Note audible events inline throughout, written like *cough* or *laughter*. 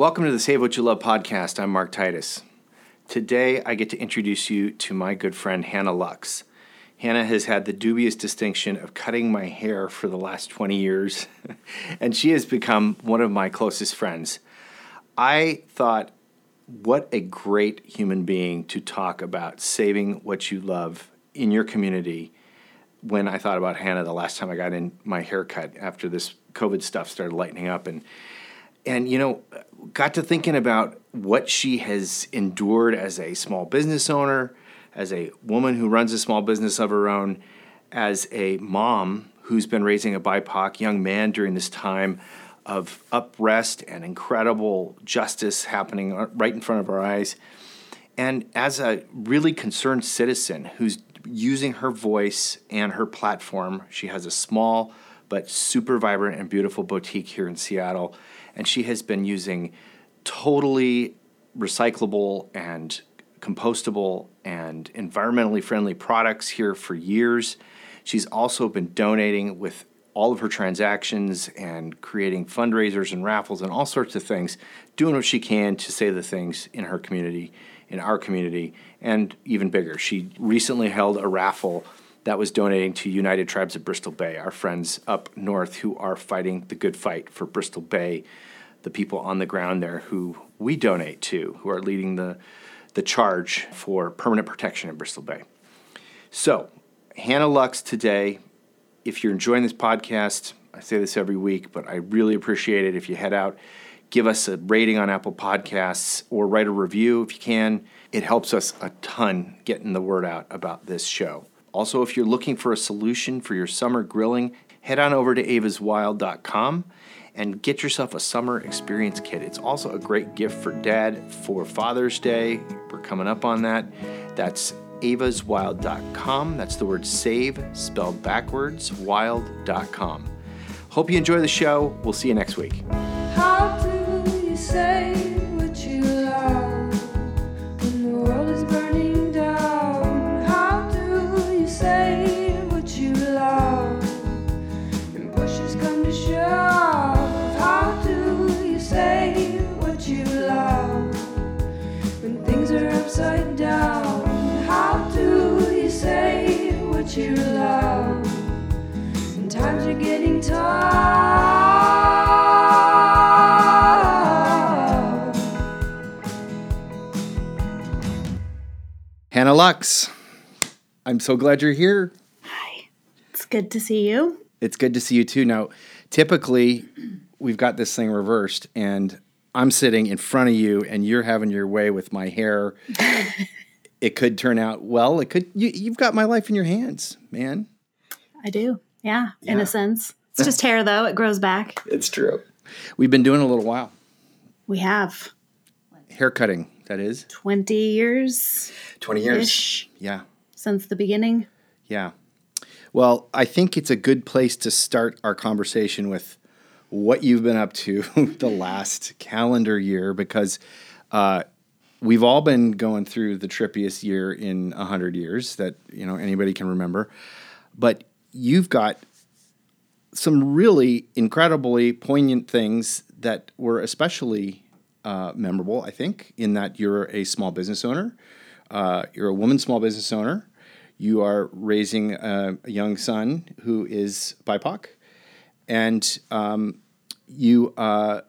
Welcome to the Save What You Love podcast. I'm Mark Titus. Today, I get to introduce you to my good friend Hannah Lux. Hannah has had the dubious distinction of cutting my hair for the last 20 years, *laughs* and she has become one of my closest friends. I thought, what a great human being to talk about saving what you love in your community when I thought about Hannah the last time I got in my haircut after this COVID stuff started lightening up and and you know got to thinking about what she has endured as a small business owner, as a woman who runs a small business of her own, as a mom who's been raising a BIPOC young man during this time of uprest and incredible justice happening right in front of our eyes. And as a really concerned citizen who's using her voice and her platform, she has a small but super vibrant and beautiful boutique here in Seattle. And she has been using totally recyclable and compostable and environmentally friendly products here for years. She's also been donating with all of her transactions and creating fundraisers and raffles and all sorts of things, doing what she can to say the things in her community, in our community, and even bigger. She recently held a raffle that was donating to United Tribes of Bristol Bay, our friends up north who are fighting the good fight for Bristol Bay, the people on the ground there who we donate to, who are leading the, the charge for permanent protection in Bristol Bay. So, Hannah Lux today. If you're enjoying this podcast, I say this every week, but I really appreciate it if you head out, give us a rating on Apple Podcasts, or write a review if you can. It helps us a ton getting the word out about this show. Also, if you're looking for a solution for your summer grilling, head on over to evaswild.com and get yourself a summer experience kit. It's also a great gift for dad for Father's Day. We're coming up on that. That's evaswild.com. That's the word save spelled backwards, wild.com. Hope you enjoy the show. We'll see you next week. Hannah Lux, I'm so glad you're here. Hi. It's good to see you. It's good to see you too. Now, typically, we've got this thing reversed, and I'm sitting in front of you, and you're having your way with my hair. *laughs* it could turn out well. It could. You, you've got my life in your hands, man. I do. Yeah, in a sense. It's *laughs* just hair though. It grows back. It's true. We've been doing a little while. We have Hair cutting, that is. 20 years 20 years. Yeah. since the beginning. Yeah. Well, I think it's a good place to start our conversation with what you've been up to *laughs* the last calendar year because uh, we've all been going through the trippiest year in a hundred years that you know anybody can remember. But you've got some really incredibly poignant things that were especially uh, memorable, I think, in that you're a small business owner. Uh, you're a woman small business owner. You are raising a, a young son who is BIPOC, and um, you uh,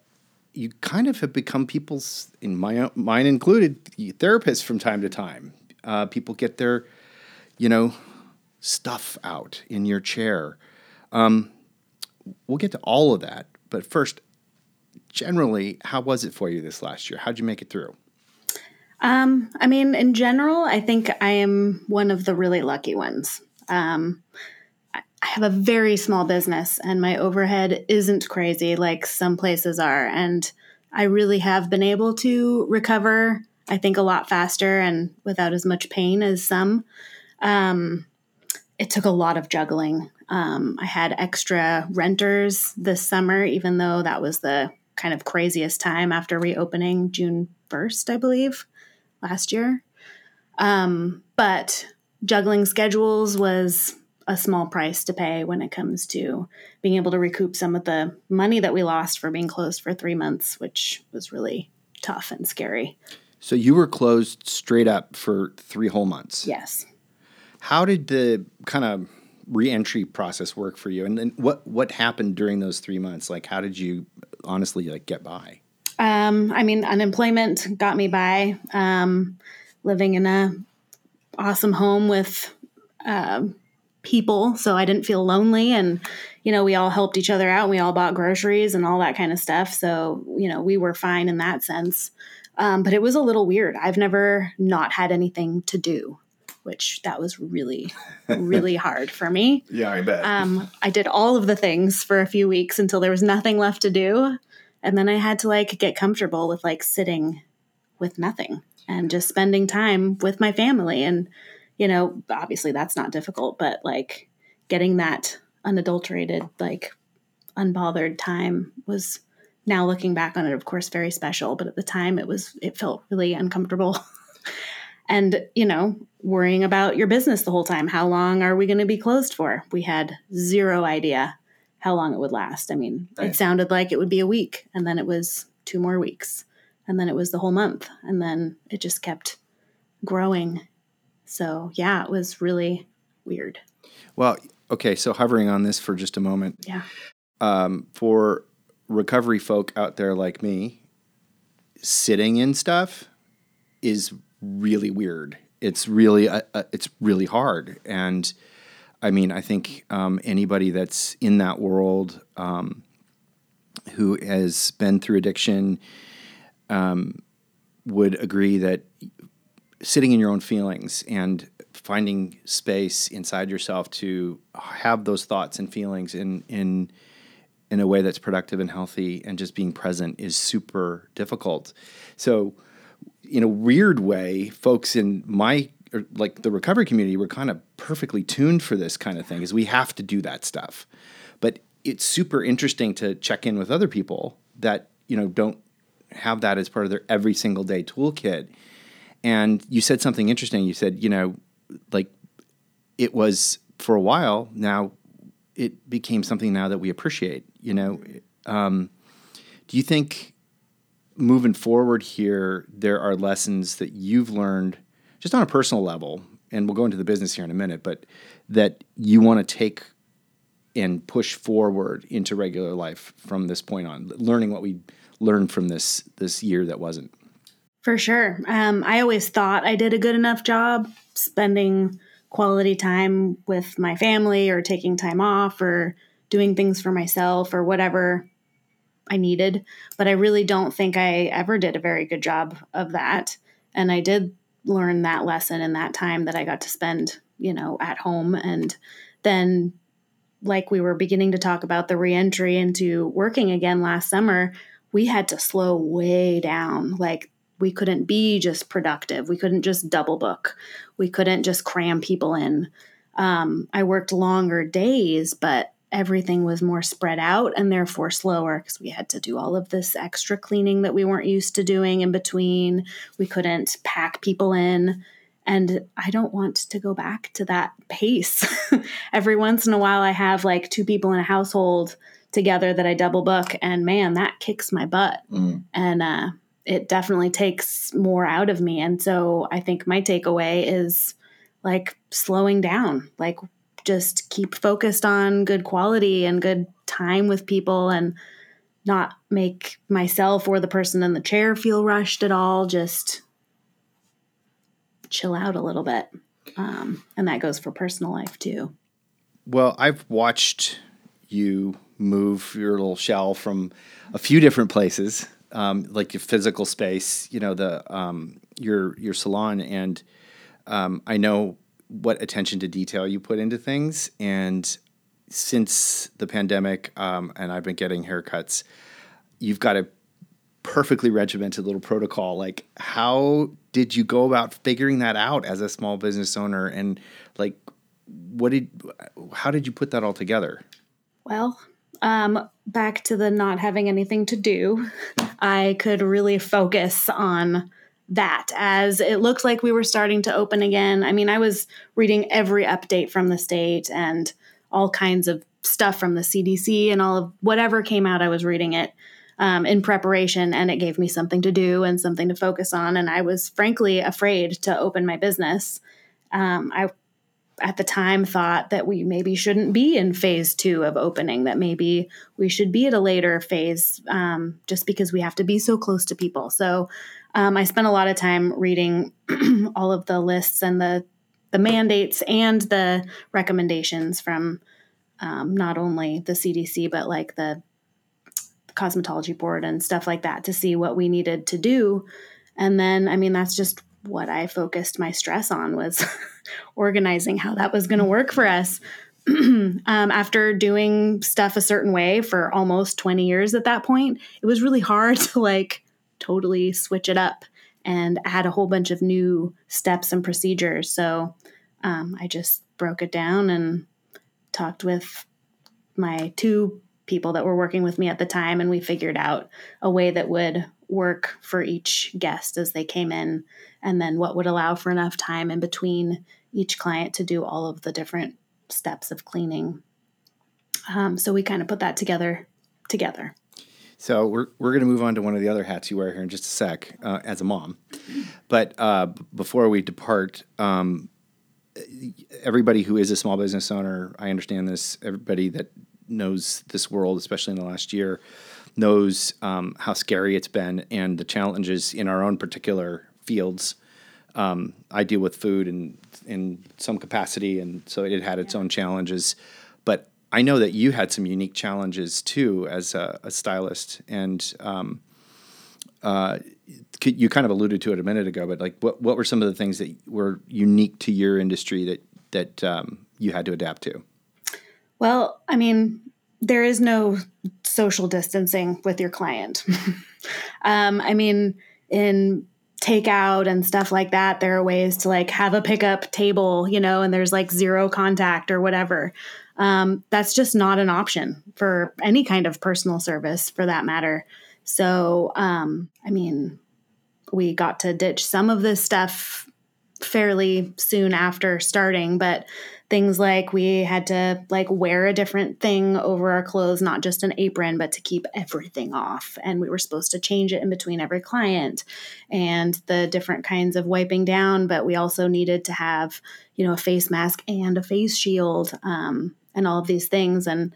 you kind of have become people's, in my mine included, therapists from time to time. Uh, people get their, you know, stuff out in your chair. Um, we'll get to all of that, but first, generally, how was it for you this last year? How'd you make it through? Um, I mean, in general, I think I am one of the really lucky ones. Um, I have a very small business and my overhead isn't crazy like some places are. And I really have been able to recover, I think, a lot faster and without as much pain as some. Um, it took a lot of juggling. Um, I had extra renters this summer, even though that was the kind of craziest time after reopening June 1st, I believe, last year. Um, but juggling schedules was a small price to pay when it comes to being able to recoup some of the money that we lost for being closed for three months, which was really tough and scary. So you were closed straight up for three whole months. Yes. How did the kind of reentry process work for you? And then what what happened during those three months? Like, how did you honestly like get by? Um, I mean, unemployment got me by. Um, living in a awesome home with um, people, so I didn't feel lonely, and you know, we all helped each other out. And we all bought groceries and all that kind of stuff. So you know, we were fine in that sense. Um, but it was a little weird. I've never not had anything to do, which that was really, really *laughs* hard for me. Yeah, I bet. Um, I did all of the things for a few weeks until there was nothing left to do. And then I had to like get comfortable with like sitting with nothing and just spending time with my family. And, you know, obviously that's not difficult, but like getting that unadulterated, like unbothered time was now looking back on it, of course, very special. But at the time it was, it felt really uncomfortable. *laughs* and, you know, worrying about your business the whole time. How long are we going to be closed for? We had zero idea how long it would last. I mean, Right. it sounded like it would be a week, and then it was two more weeks, and then it was the whole month, and then it just kept growing. So, yeah, it was really weird. well, okay. So hovering on this for just a moment, Yeah. um, for recovery folk out there like me, sitting in stuff is really weird. It's really uh, uh, it's really hard, and I mean, I think um, anybody that's in that world um, who has been through addiction um, would agree that sitting in your own feelings and finding space inside yourself to have those thoughts and feelings in in in a way that's productive and healthy and just being present is super difficult. So, in a weird way, folks in my or like the recovery community were kind of perfectly tuned for this kind of thing is we have to do that stuff. But it's super interesting to check in with other people that, you know, don't have that as part of their every single day toolkit. And you said something interesting. You said, you know, like it was for a while now it became something now that we appreciate you know um, do you think moving forward here there are lessons that you've learned just on a personal level and we'll go into the business here in a minute but that you want to take and push forward into regular life from this point on learning what we learned from this this year that wasn't For sure. Um, I always thought I did a good enough job spending quality time with my family or taking time off or doing things for myself or whatever I needed. But I really don't think I ever did a very good job of that. And I did learn that lesson in that time that I got to spend, you know, at home. And then, like we were beginning to talk about the reentry into working again last summer, we had to slow way down. Like we couldn't be just productive. We couldn't just double book. We couldn't just cram people in. Um, I worked longer days, but everything was more spread out and therefore slower because we had to do all of this extra cleaning that we weren't used to doing in between. We couldn't pack people in. And I don't want to go back to that pace. *laughs* Every once in a while, I have like two people in a household together that I double book, and man, that kicks my butt and uh, it definitely takes more out of me. And so I think my takeaway is like slowing down, like just keep focused on good quality and good time with people and not make myself or the person in the chair feel rushed at all. Just chill out a little bit. Um, and that goes for personal life too. Well, I've watched you move your little shell from a few different places, um, like your physical space, you know, the um, your your salon, and um, I know what attention to detail you put into things. And since the pandemic, um, and I've been getting haircuts, you've got a perfectly regimented little protocol. Like, how did you go about figuring that out as a small business owner? And like, what did, how did you put that all together? Well, um, back to the not having anything to do, *laughs* I could really focus on that as it looked like we were starting to open again. I mean, I was reading every update from the state and all kinds of stuff from the CDC and all of whatever came out, I was reading it um, in preparation, and it gave me something to do and something to focus on. And I was frankly afraid to open my business. Um, I at the time thought that we maybe shouldn't be in phase two of opening, that maybe we should be at a later phase um, just because we have to be so close to people. So um, I spent a lot of time reading *clears throat* all of the lists and the the mandates and the recommendations from um, not only the CDC but like the cosmetology board and stuff like that to see what we needed to do. And then, I mean, that's just what I focused my stress on was *laughs* organizing how that was going to work for us. *clears throat* um, after doing stuff a certain way for almost 20 years at that point, it was really hard *laughs* to like totally switch it up and add a whole bunch of new steps and procedures. So um, I just broke it down and talked with my two people that were working with me at the time, and we figured out a way that would work for each guest as they came in, and then what would allow for enough time in between each client to do all of the different steps of cleaning. Um, so we kind of put that together together. So we're we're going to move on to one of the other hats you wear here in just a sec uh, as a mom, but uh, b- before we depart, um, everybody who is a small business owner, I understand this. Everybody that knows this world, especially in the last year, knows um, how scary it's been and the challenges in our own particular fields. Um, I deal with food in in some capacity, and so it had its own challenges. I know that you had some unique challenges too as a, a stylist, and um, uh, you kind of alluded to it a minute ago. But like, what what were some of the things that were unique to your industry that that um, you had to adapt to? Well, I mean, there is no social distancing with your client. *laughs* um, I mean, in takeout and stuff like that, there are ways to like have a pickup table, you know, and there's like zero contact or whatever. Um, that's just not an option for any kind of personal service for that matter. So, um, I mean, we got to ditch some of this stuff fairly soon after starting, but things like we had to like wear a different thing over our clothes, not just an apron, but to keep everything off. And we were supposed to change it in between every client and the different kinds of wiping down, but we also needed to have, you know, a face mask and a face shield um, and all of these things. And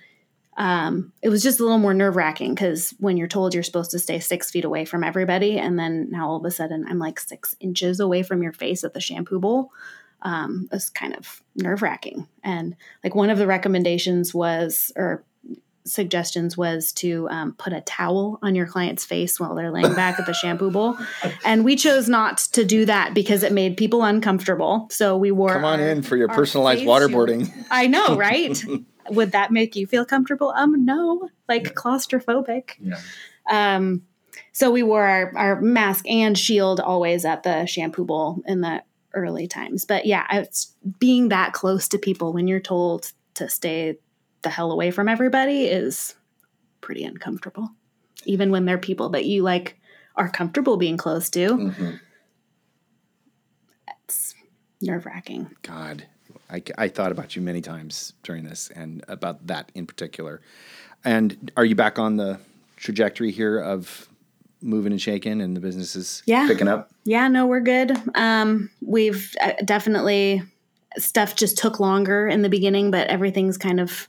um, it was just a little more nerve wracking because when you're told you're supposed to stay six feet away from everybody, and then now all of a sudden I'm like six inches away from your face at the shampoo bowl, um, was kind of nerve wracking. And like one of the recommendations was, or suggestions was to um, put a towel on your client's face while they're laying back at the shampoo bowl. And we chose not to do that because it made people uncomfortable. So we wore. Come on our- in for your personalized waterboarding. I know, *laughs* right? Would that make you feel comfortable? Um, no, like claustrophobic. Yeah. Um, so we wore our, our mask and shield always at the shampoo bowl in the early times. But yeah, it's being that close to people when you're told to stay the hell away from everybody is pretty uncomfortable. Even when they're people that you like are comfortable being close to. Mhm. It's nerve wracking. God, I, I thought about you many times during this and about that in particular. And are you back on the trajectory here of moving and shaking and the business is Yeah. picking up? Yeah, no, we're good. Um, we've uh, definitely stuff just took longer in the beginning, but everything's kind of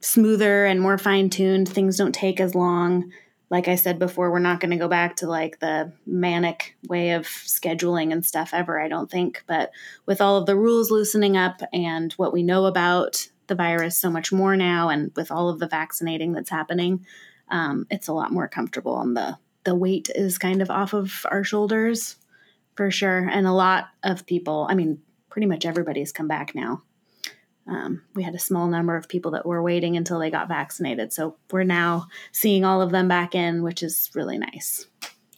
smoother and more fine tuned. Things don't take as long. Like I said before, we're not going to go back to like the manic way of scheduling and stuff ever, I don't think. But with all of the rules loosening up and what we know about the virus so much more now, and with all of the vaccinating that's happening, um, it's a lot more comfortable and the the weight is kind of off of our shoulders for sure and a lot of people i mean pretty much everybody's come back now um, we had a small number of people that were waiting until they got vaccinated so we're now seeing all of them back in which is really nice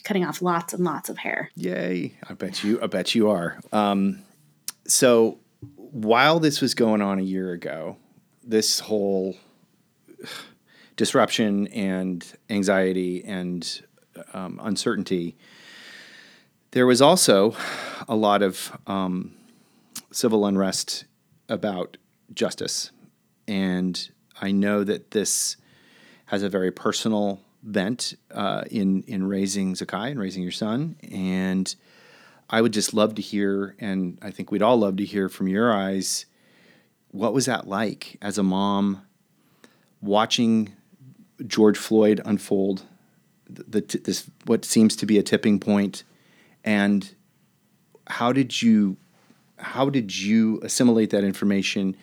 cutting off lots and lots of hair Yay! I bet you. I bet you are. Um, so while this was going on a year ago, this whole disruption and anxiety and um, uncertainty, There was also a lot of um, civil unrest about justice. And I know that this has a very personal bent uh, in, in raising Zakai and raising your son. And I would just love to hear, and I think we'd all love to hear from your eyes, what was that like as a mom watching George Floyd unfold, the, the, this what seems to be a tipping point, and how did you how did you assimilate that information,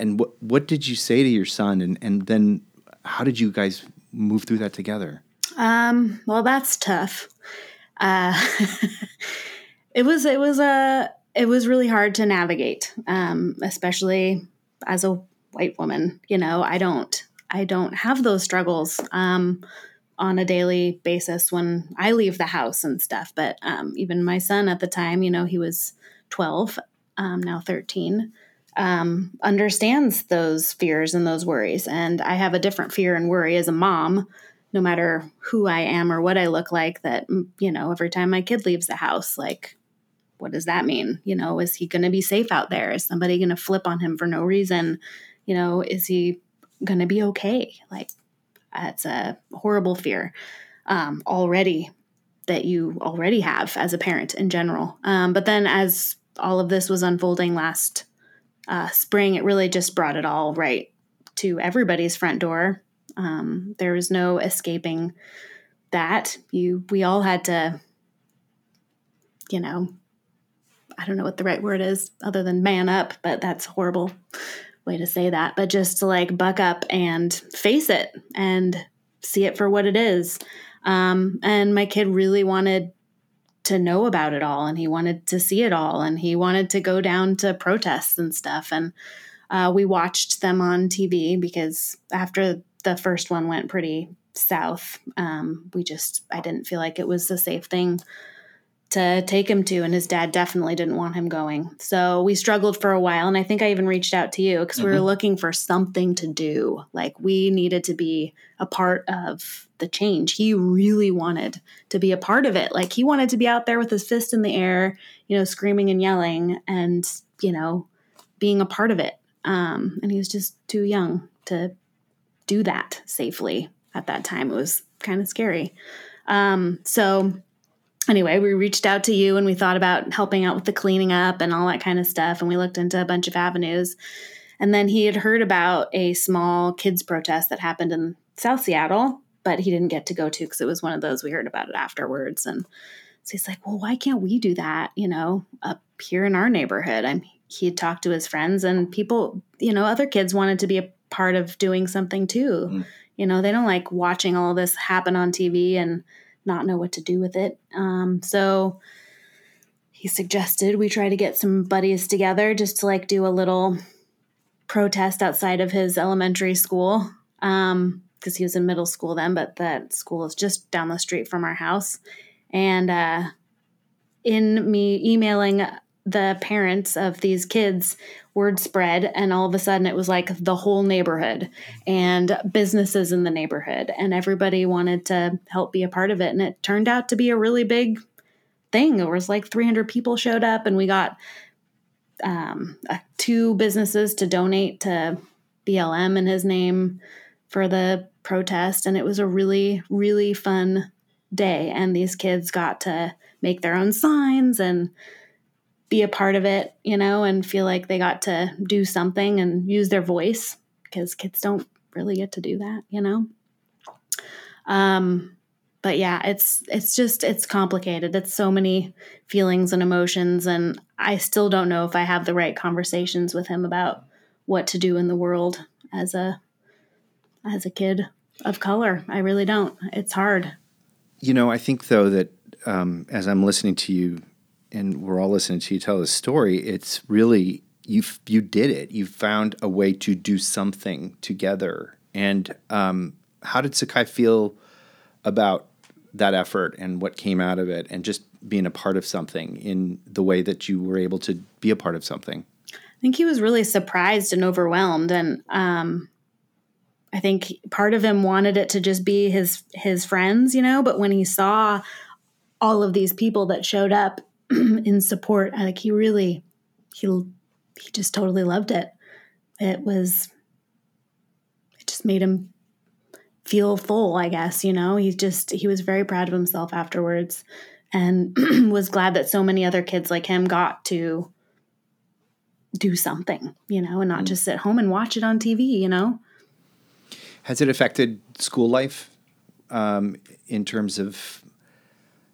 and what what did you say to your son, and and then how did you guys move through that together? Um, well, that's tough. Uh, *laughs* it was it was a it was really hard to navigate, um, especially as a white woman. You know, I don't I don't have those struggles um, on a daily basis when I leave the house and stuff. But um, even my son at the time, you know, he was twelve, um, now thirteen. Um, understands those fears and those worries. And I have a different fear and worry as a mom, no matter who I am or what I look like, that, mm, you know, every time my kid leaves the house, like, what does that mean? You know, is he going to be safe out there? Is somebody going to flip on him for no reason? You know, is he going to be okay? Like, that's a horrible fear um, already that you already have as a parent in general. Um, but then as all of this was unfolding last uh, spring, it really just brought it all right to everybody's front door. Um, there was no escaping that. You, we all had to, you know, I don't know what the right word is other than man up, but that's horrible way to say that. But just to like buck up and face it and see it for what it is. Um, and my kid really wanted to know about it all and he wanted to see it all and he wanted to go down to protests and stuff and uh, we watched them on tv because after the first one went pretty south um, we just i didn't feel like it was a safe thing to take him to and his dad definitely didn't want him going. So we struggled for a while and i think i even reached out to you because mm-hmm. we were looking for something to do. Like we needed to be a part of the change. He really wanted to be a part of it. Like he wanted to be out there with his fist in the air you know screaming and yelling and you know being a part of it. Um, and he was just too young to do that safely at that time. It was kind of scary. Um, so anyway, we reached out to you and we thought about helping out with the cleaning up and all that kind of stuff. And we looked into a bunch of avenues. And then he had heard about a small kids protest that happened in South Seattle, but he didn't get to go to because it was one of those we heard about it afterwards. And so he's like, well, why can't we do that, you know, up here in our neighborhood? I'm, he had talked to his friends and people, you know, other kids wanted to be a part of doing something too. Mm. You know, they don't like watching all this happen on TV and not know what to do with it. Um, so he suggested we try to get some buddies together just to like do a little protest outside of his elementary school because um, he was in middle school then, but that school is just down the street from our house. And uh, in me emailing the parents of these kids word spread and all of a sudden it was like the whole neighborhood and businesses in the neighborhood and everybody wanted to help be a part of it. And it turned out to be a really big thing. There was like 300 people showed up and we got um, uh, two businesses to donate to blm in his name for the protest and it was a really really fun day. And these kids got to make their own signs and be a part of it, you know, and feel like they got to do something and use their voice because kids don't really get to do that, you know. Um, but yeah, it's it's just it's complicated. It's so many feelings and emotions, and I still don't know if I have the right conversations with him about what to do in the world as a as a kid of color. I really don't. It's hard. You know, I think though that um, as I'm listening to you and we're all listening to you tell this story, it's really you you did it. You found a way to do something together. And um, how did Zakai feel about that effort and what came out of it, and just being a part of something in the way that you were able to be a part of something? I think he was really surprised and overwhelmed, and um, I think part of him wanted it to just be his his friends, you know. But when he saw all of these people that showed up in support. Like he really, he he just totally loved it. It was, it just made him feel full. I guess you know he just he was very proud of himself afterwards, and *clears throat* was glad that so many other kids like him got to do something, you know, and not just sit home and watch it on TV, you know. Has it affected school life um, in terms of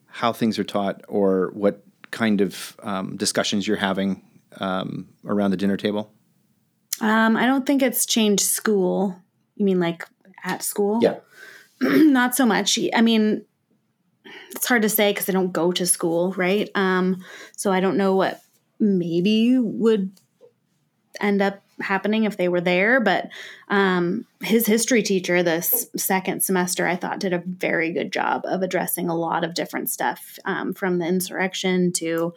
how things are taught or what kind of um, discussions you're having um, around the dinner table? Um, I don't think it's changed school. You mean like at school? Yeah. *clears throat* Not so much. I mean, it's hard to say because I don't go to school, right? Um, so I don't know what maybe would end up happening if they were there. But um, his history teacher this second semester, I thought, did a very good job of addressing a lot of different stuff um, from the insurrection to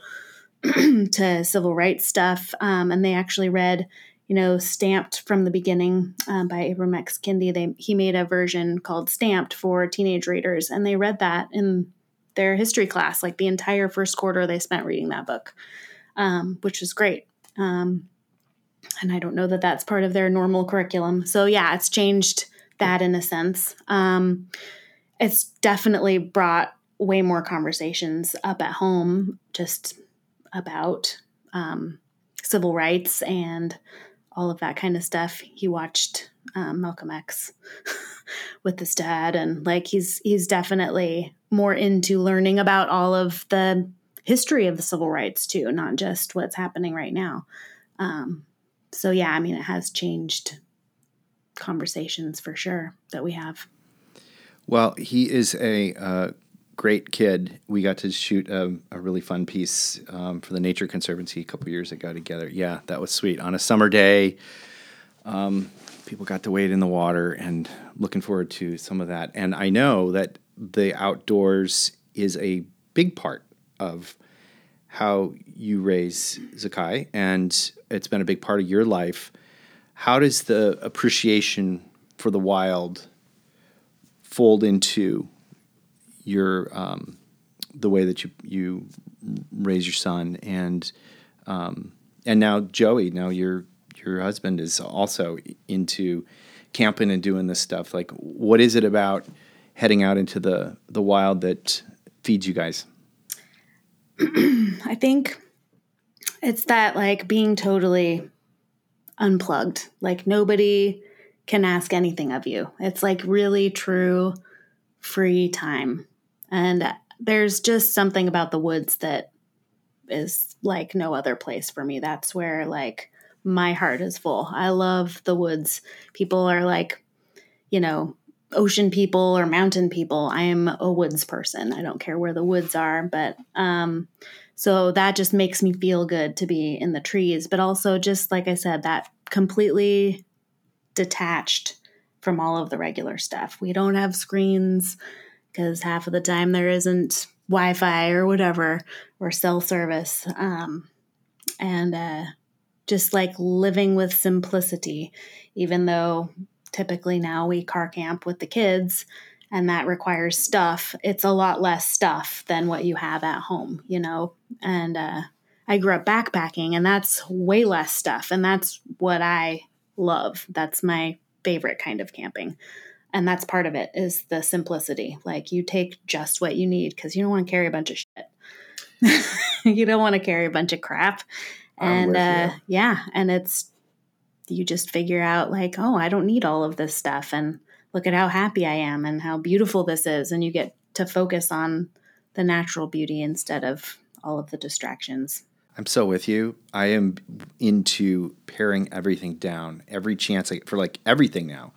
*clears throat* to civil rights stuff. Um, and they actually read, you know, Stamped from the Beginning um, by Ibram X. Kendi. They he made a version called Stamped for teenage readers, and they read that in their history class. Like the entire first quarter, they spent reading that book, um, which was great. Um, and I don't know that that's part of their normal curriculum. So yeah, it's changed that in a sense. Um, it's definitely brought way more conversations up at home, just about um, civil rights and all of that kind of stuff. He watched um, Malcolm X *laughs* with his dad, and like he's he's definitely more into learning about all of the history of the civil rights too, not just what's happening right now. Um, so yeah, I mean, it has changed conversations for sure that we have. Well, he is a uh, great kid. We got to shoot a, a really fun piece um, for the Nature Conservancy a couple years ago together. Yeah, that was sweet. On a summer day, um, people got to wade in the water and looking forward to some of that. And I know that the outdoors is a big part of how you raise Zakai, and it's been a big part of your life. How does the appreciation for the wild fold into your um, the way that you you raise your son and um, and now Joey, now your your husband is also into camping and doing this stuff. Like, what is it about heading out into the the wild that feeds you guys? I think it's that like being totally unplugged. Like nobody can ask anything of you. It's like really true free time. And there's just something about the woods that is like no other place for me. That's where like my heart is full. I love the woods. People are like, you know, ocean people or mountain people. I am a woods person. I don't care where the woods are, but um so that just makes me feel good to be in the trees, but also just like I said that completely detached from all of the regular stuff. We don't have screens because half of the time there isn't Wi-Fi or whatever or cell service. Um and uh just like living with simplicity even though typically now we car camp with the kids and that requires stuff. It's a lot less stuff than what you have at home you know? And uh, i grew up backpacking and that's way less stuff and that's what i love. That's my favorite kind of camping. And that's part of it is the simplicity. Like you take just what you need because you don't want to carry a bunch of shit. *laughs* You don't want to carry a bunch of crap. And uh, yeah and it's you just figure out like oh i don't need all of this stuff and look at how happy i am and how beautiful this is and you get to focus on the natural beauty instead of all of the distractions I'm so with you. I am into paring everything down every chance I get for like everything now.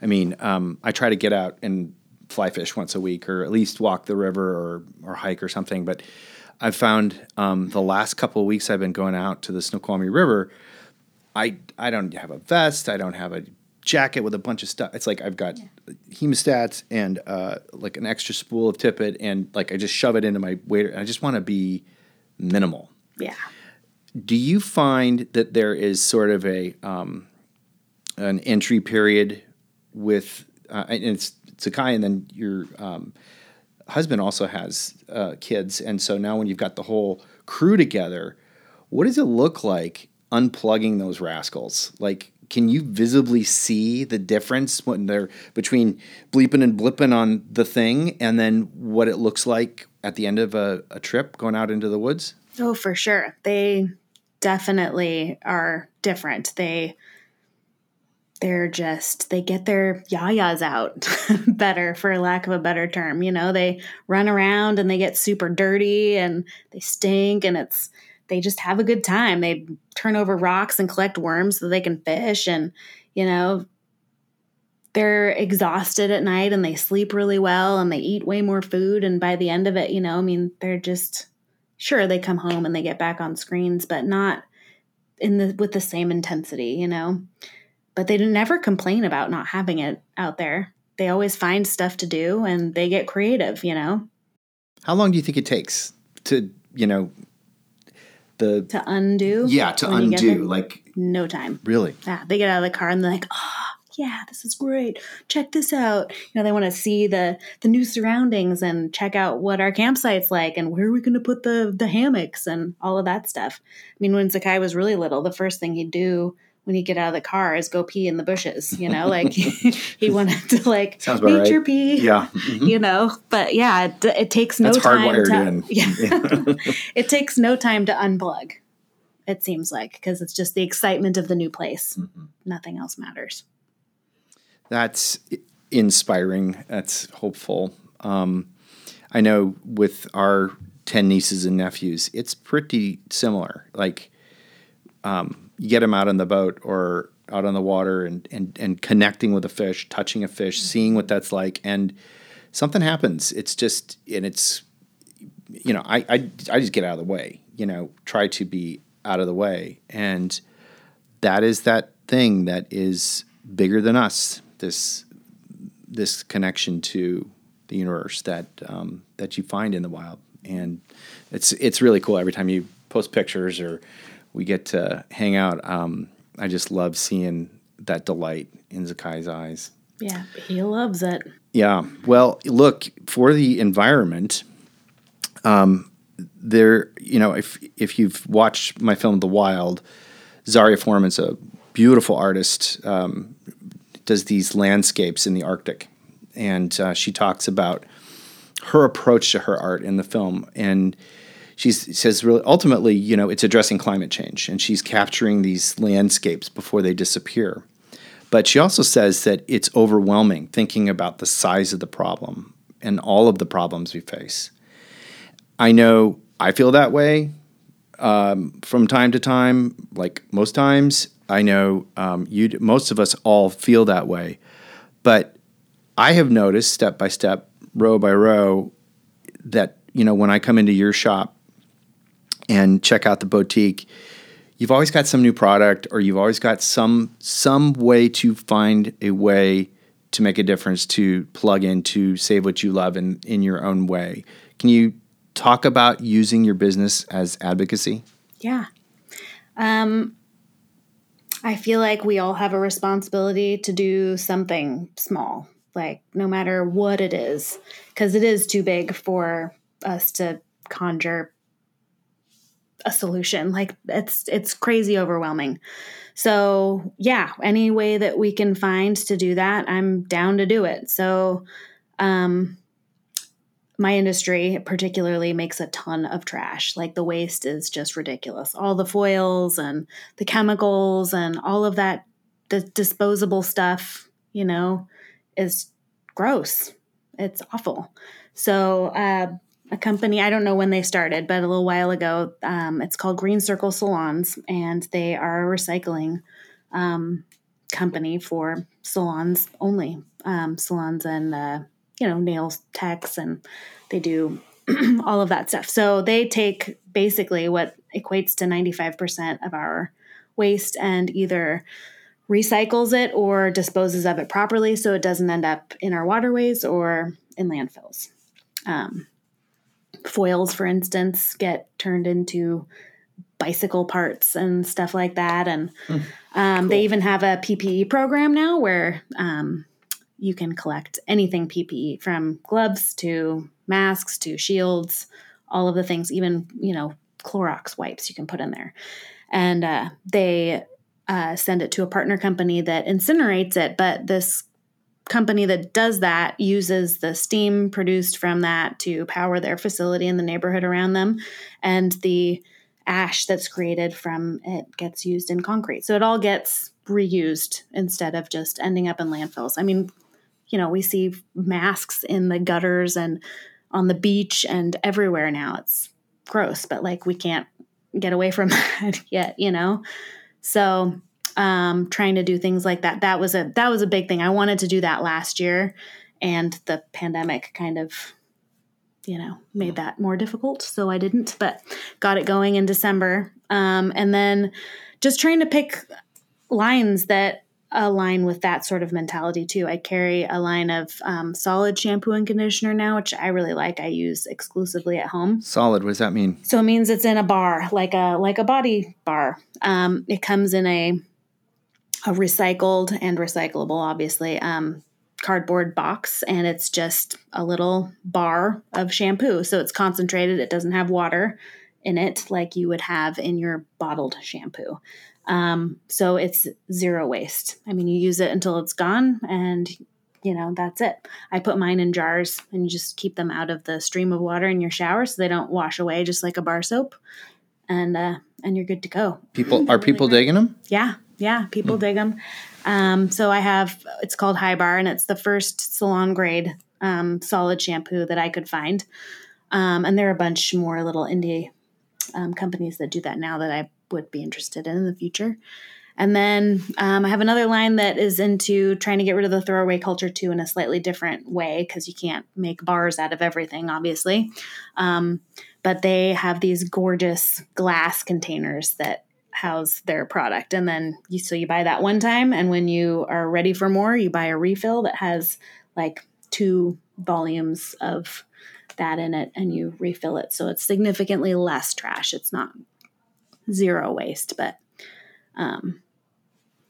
I mean, um, I try to get out and fly fish once a week or at least walk the river or, or hike or something. But I've found um, the last couple of weeks I've been going out to the Snoqualmie River, I, I don't have a vest, I don't have a jacket with a bunch of stuff. It's like I've got hemostats and uh, like an extra spool of tippet and like I just shove it into my waiter. I just want to be minimal. Yeah. Do you find that there is sort of a um, an entry period with uh, and it's Zakai and then your um, husband also has uh, kids, and so now when you've got the whole crew together, what does it look like unplugging those rascals? Like, can you visibly see the difference when they're between bleeping and blipping on the thing, and then what it looks like at the end of a, a trip going out into the woods? Oh, for sure. They definitely are different. They they're just they get their yayas out *laughs* better for lack of a better term you know they run around and they get super dirty and they stink and it's they just have a good time they turn over rocks and collect worms so they can fish and you know they're exhausted at night and they sleep really well and they eat way more food and by the end of it you know i mean they're just sure they come home and they get back on screens but not in the with the same intensity you know but they never complain about not having it out there. They always find stuff to do and they get creative, you know. How long do you think it takes to, you know, the to undo? Yeah, to undo. Like no time. Really? Yeah. They get out of the car and they're like, oh, yeah, this is great. Check this out. You know, they want to see the the new surroundings and check out what our campsite's like and where are we going to put the the hammocks and all of that stuff. I mean, when Zakai was really little, the first thing he'd do when you get out of the car is go pee in the bushes, you know, like *laughs* he wanted to like *laughs* nature right. pee, yeah, *laughs* mm-hmm. you know, but yeah, it, it takes no That's time to, in. yeah, it takes no time to unplug. It seems like because it's just the excitement of the new place. Mm-hmm. Nothing else matters. That's inspiring. That's hopeful. Um, I know with our 10 nieces and nephews, it's pretty similar. Like, um, get them out on the boat or out on the water and, and, and connecting with a fish, touching a fish, seeing what that's like. And something happens. It's just, and it's, you know, I, I, I just get out of the way, you know, try to be out of the way. And that is that thing that is bigger than us, this, this connection to the universe that, um, that you find in the wild. And it's, it's really cool every time you post pictures or, we get to hang out. Um, I just love seeing that delight in Zakai's eyes. Yeah, he loves it. Yeah. Well, look for the environment. Um, there, you know, if if you've watched my film The Wild, Zaria Forman's a beautiful artist. Um, does these landscapes in the Arctic, and uh, she talks about her approach to her art in the film and she says really ultimately, you know, it's addressing climate change and she's capturing these landscapes before they disappear. But she also says that it's overwhelming thinking about the size of the problem and all of the problems we face. I know I feel that way um, from time to time, like most times. I know um, you, most of us all feel that way. But I have noticed step by step, row by row, that you know when I come into your shop and check out the boutique, you've always got some new product or you've always got some some way to find a way to make a difference to plug in to save what you love in, in your own way. Can you talk about using your business as advocacy? Yeah. Um, I feel like we all have a responsibility to do something small, like no matter what it is, because it is too big for us to conjure a solution. Like it's it's crazy overwhelming. So, yeah, any way that we can find to do that, I'm down to do it. So, um my industry particularly makes a ton of trash. Like the waste is just ridiculous. All the foils and the chemicals and all of that the disposable stuff, you know, is gross. It's awful. So, uh, a company, I don't know when they started, but a little while ago. Um, it's called Green Circle Salons, and they are a recycling um, company for salons only, um, salons and uh, you know nails techs, and they do *clears throat* all of that stuff. So they take basically what equates to ninety five percent of our waste and either recycles it or disposes of it properly so it doesn't end up in our waterways or in landfills. Um, foils, for instance, get turned into bicycle parts and stuff like that. And mm, um, cool. they even have a PPE program now where um, you can collect anything PPE from gloves to masks to shields, all of the things, even, you know, Clorox wipes you can put in there. And uh, they uh, send it to a partner company that incinerates it. But this company that does that uses the steam produced from that to power their facility in the neighborhood around them. And the ash that's created from it gets used in concrete. So it all gets reused instead of just ending up in landfills. I mean, you know, we see masks in the gutters and on the beach and everywhere now. It's gross, but like we can't get away from *laughs* that yet, you know? So, um, trying to do things like that. That was a that was a big thing. I wanted to do that last year, and the pandemic kind of, you know, made that more difficult. So I didn't, but got it going in December. Um, and then just trying to pick lines that align with that sort of mentality too. I carry a line of um, solid shampoo and conditioner now, which I really like. I use exclusively at home. Solid. What does that mean? So it means it's in a bar, like a like a body bar. Um, it comes in a a recycled and recyclable, obviously, um, cardboard box, and it's just a little bar of shampoo. So it's concentrated. It doesn't have water in it like you would have in your bottled shampoo. Um, so it's zero waste. I mean, you use it until it's gone, and you know that's it. I put mine in jars, and you just keep them out of the stream of water in your shower, so they don't wash away, just like a bar soap, and uh, and you're good to go. People are people digging them? Yeah, yeah, people dig them. Um, so I have it's called HiBAR, and it's the first salon grade um, solid shampoo that I could find. Um, and there are a bunch more little indie um, companies that do that now that I would be interested in in the future. And then um, I have another line that is into trying to get rid of the throwaway culture too in a slightly different way because you can't make bars out of everything, obviously. Um, but they have these gorgeous glass containers that house their product. And then you, so you buy that one time. And when you are ready for more, you buy a refill that has like two volumes of that in it and you refill it. So it's significantly less trash. It's not zero waste, but um,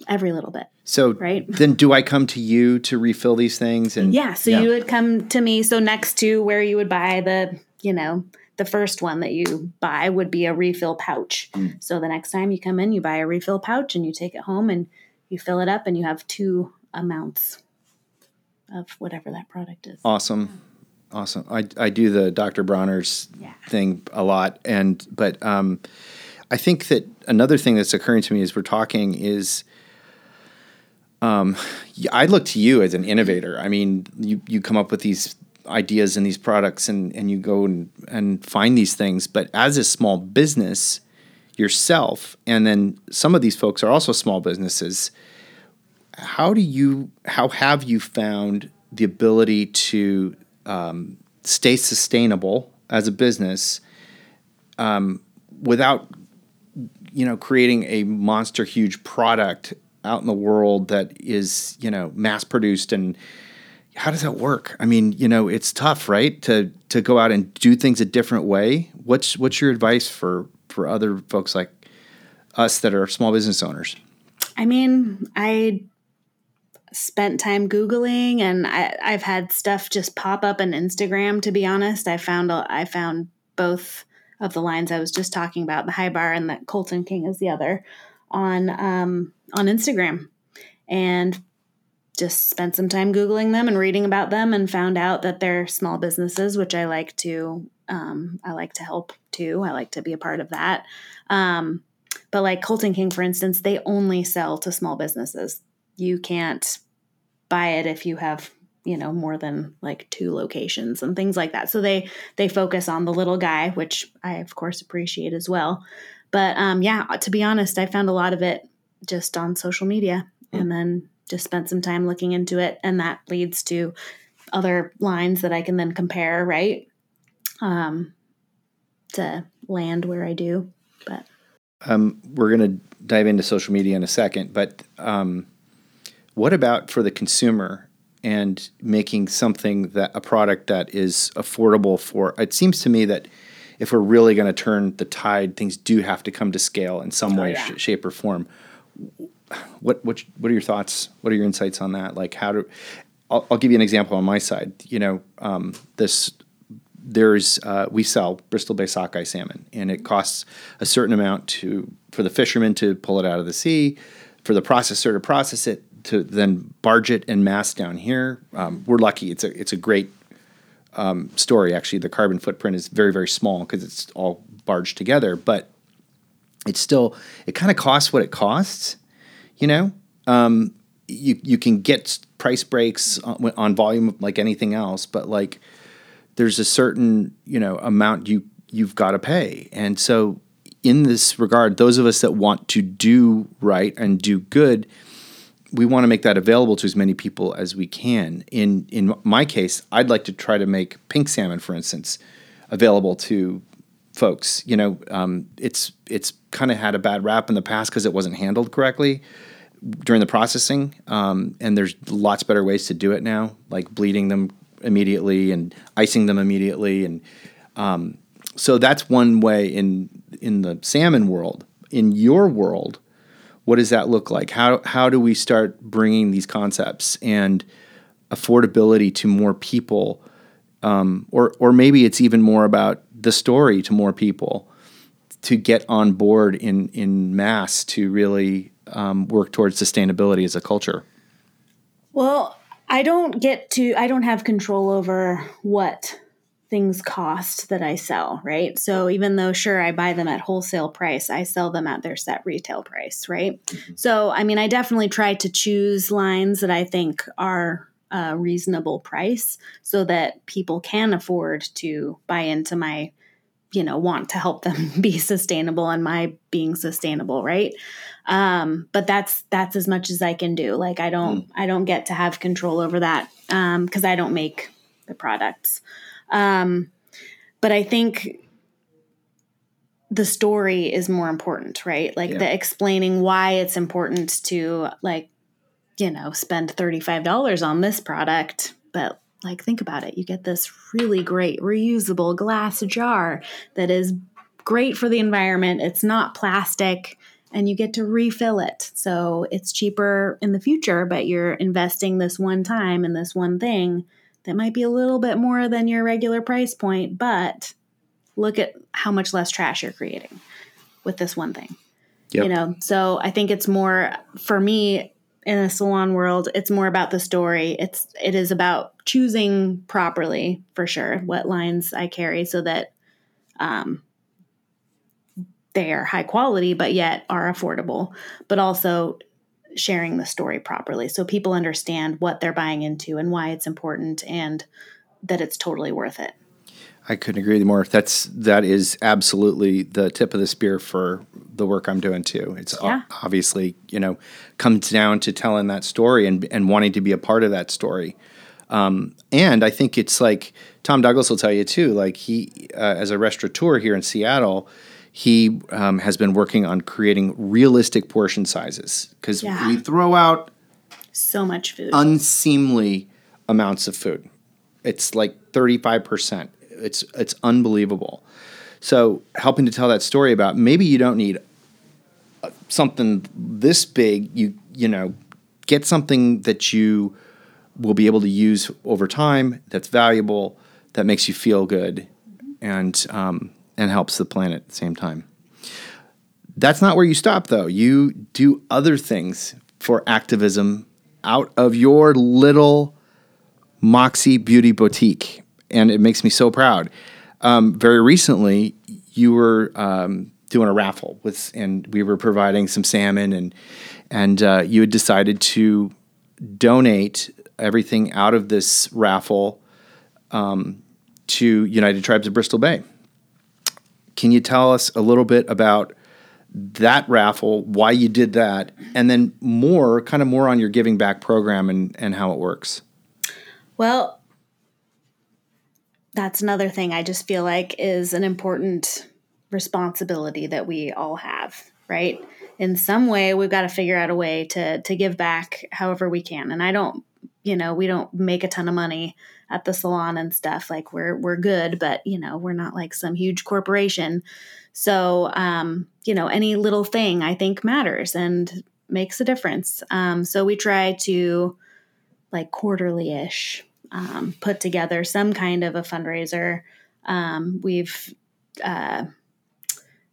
every little bit. So Right. then do I come to you to refill these things? And Yeah. So you would come to me. So next to where you would buy the, you know, the first one that you buy would be a refill pouch. So the next time you come in, you buy a refill pouch and you take it home and you fill it up and you have two amounts of whatever that product is. Awesome. Awesome. I, I do the Dr. Bronner's Yeah. thing a lot. And, but um, I think that another thing that's occurring to me as we're talking is um, I look to you as an innovator. I mean, you, you come up with these ideas and these products and, and you go and, and find these things. But as a small business yourself, and then some of these folks are also small businesses, how do you how have you found the ability to um, stay sustainable as a business um, without you know creating a monster huge product out in the world that is you know mass produced and how does that work? I mean you know it's tough right to to go out and do things a different way. What's what's your advice for for other folks like us that are small business owners? I mean, I spent time googling and I, I've had stuff just pop up on Instagram. To be honest, I found I found both of the lines I was just talking about, the HiBAR and that Colton King is the other, on um, on Instagram, and just spent some time googling them and reading about them, and found out that they're small businesses, which I like to um, I like to help too. I like to be a part of that. Um, but like Colton King, for instance, they only sell to small businesses. You can't buy it if you have, you know, more than like two locations and things like that. So they they focus on the little guy, which I of course appreciate as well. But um, yeah, to be honest, I found a lot of it just on social media, and then just spent some time looking into it, and that leads to other lines that I can then compare, right? Um, to land where I do, but. Um, we're going to dive into social media in a second, but um, what about for the consumer and making something that a product that is affordable for? It seems to me that if we're really going to turn the tide, things do have to come to scale in some way, yeah. sh- shape, or form. What what what are your thoughts? What are your insights on that? Like how do I'll, I'll give you an example on my side. You know, um, this there's uh, we sell Bristol Bay sockeye salmon, and it costs a certain amount to for the fishermen to pull it out of the sea, for the processor to process it, to then barge it and mass down here. Um, we're lucky; it's a it's a great um, story. Actually, the carbon footprint is very very small because it's all barged together, but it's still it kind of costs what it costs. You know, um, you you can get price breaks on, on volume like anything else, but like there's a certain you know amount you you've got to pay, and so in this regard, those of us that want to do right and do good, we want to make that available to as many people as we can. In in my case, I'd like to try to make pink salmon, for instance, available to folks. You know, um, it's it's kind of had a bad rap in the past because it wasn't handled correctly during the processing, um, and there's lots better ways to do it now, like bleeding them immediately and icing them immediately, and um, so that's one way in in the salmon world. In your world, what does that look like? How how do we start bringing these concepts and affordability to more people, um, or or maybe it's even more about the story to more people to get on board in in mass to really um, work towards sustainability as a culture. Well, I don't get to, I don't have control over what things cost that I sell, right? So even though, sure, I buy them at wholesale price, I sell them at their set retail price, right? Mm-hmm. So, I mean, I definitely try to choose lines that I think are a reasonable price so that people can afford to buy into my you know want to help them *laughs* be sustainable and my being sustainable right um but that's that's as much as i can do like i don't mm. i don't get to have control over that um because i don't make the products um but i think the story is more important right like yeah. the explaining why it's important to like you know spend $35 on this product. But like think about it you get this really great reusable glass jar that is great for the environment it's not plastic and you get to refill it. So it's cheaper in the future but you're investing this one time in this one thing that might be a little bit more than your regular price point but look at how much less trash you're creating with this one thing. Yep. you know so i think it's more for me in the salon world it's more about the story. It's it is about choosing properly for sure what lines i carry so that um, they are high quality but yet are affordable but also sharing the story properly so people understand what they're buying into and why it's important and that it's totally worth it I couldn't agree more. That's that is absolutely the tip of the spear for the work I'm doing too. It's yeah. obviously you know comes down to telling that story and and wanting to be a part of that story. Um, and I think it's like Tom Douglas will tell you too. Like he, uh, as a restaurateur here in Seattle, he um, has been working on creating realistic portion sizes because yeah. we throw out so much food, unseemly amounts of food. It's like thirty five percent it's it's unbelievable. So helping to tell that story about maybe you don't need uh, something this big. You you know get something that you will be able to use over time. That's valuable. That makes you feel good, and um, and helps the planet at the same time. That's not where you stop, though. You do other things for activism out of your little Moxie Beauty Boutique and it makes me so proud. Um, very recently, you were um, doing a raffle with, and we were providing some salmon, and and uh, you had decided to donate everything out of this raffle um, to United Tribes of Bristol Bay. Can you tell us a little bit about that raffle, why you did that, and then more, kind of more on your giving back program and, and how it works? Well, that's another thing I just feel like is an important responsibility that we all have, right? In some way, we've got to figure out a way to to give back however we can. And I don't, you know, we don't make a ton of money at the salon and stuff. Like we're we're good, but you know, we're not like some huge corporation. So, um, you know, any little thing I think matters and makes a difference. Um, so we try to like quarterly ish um, put together some kind of a fundraiser. Um, we've uh,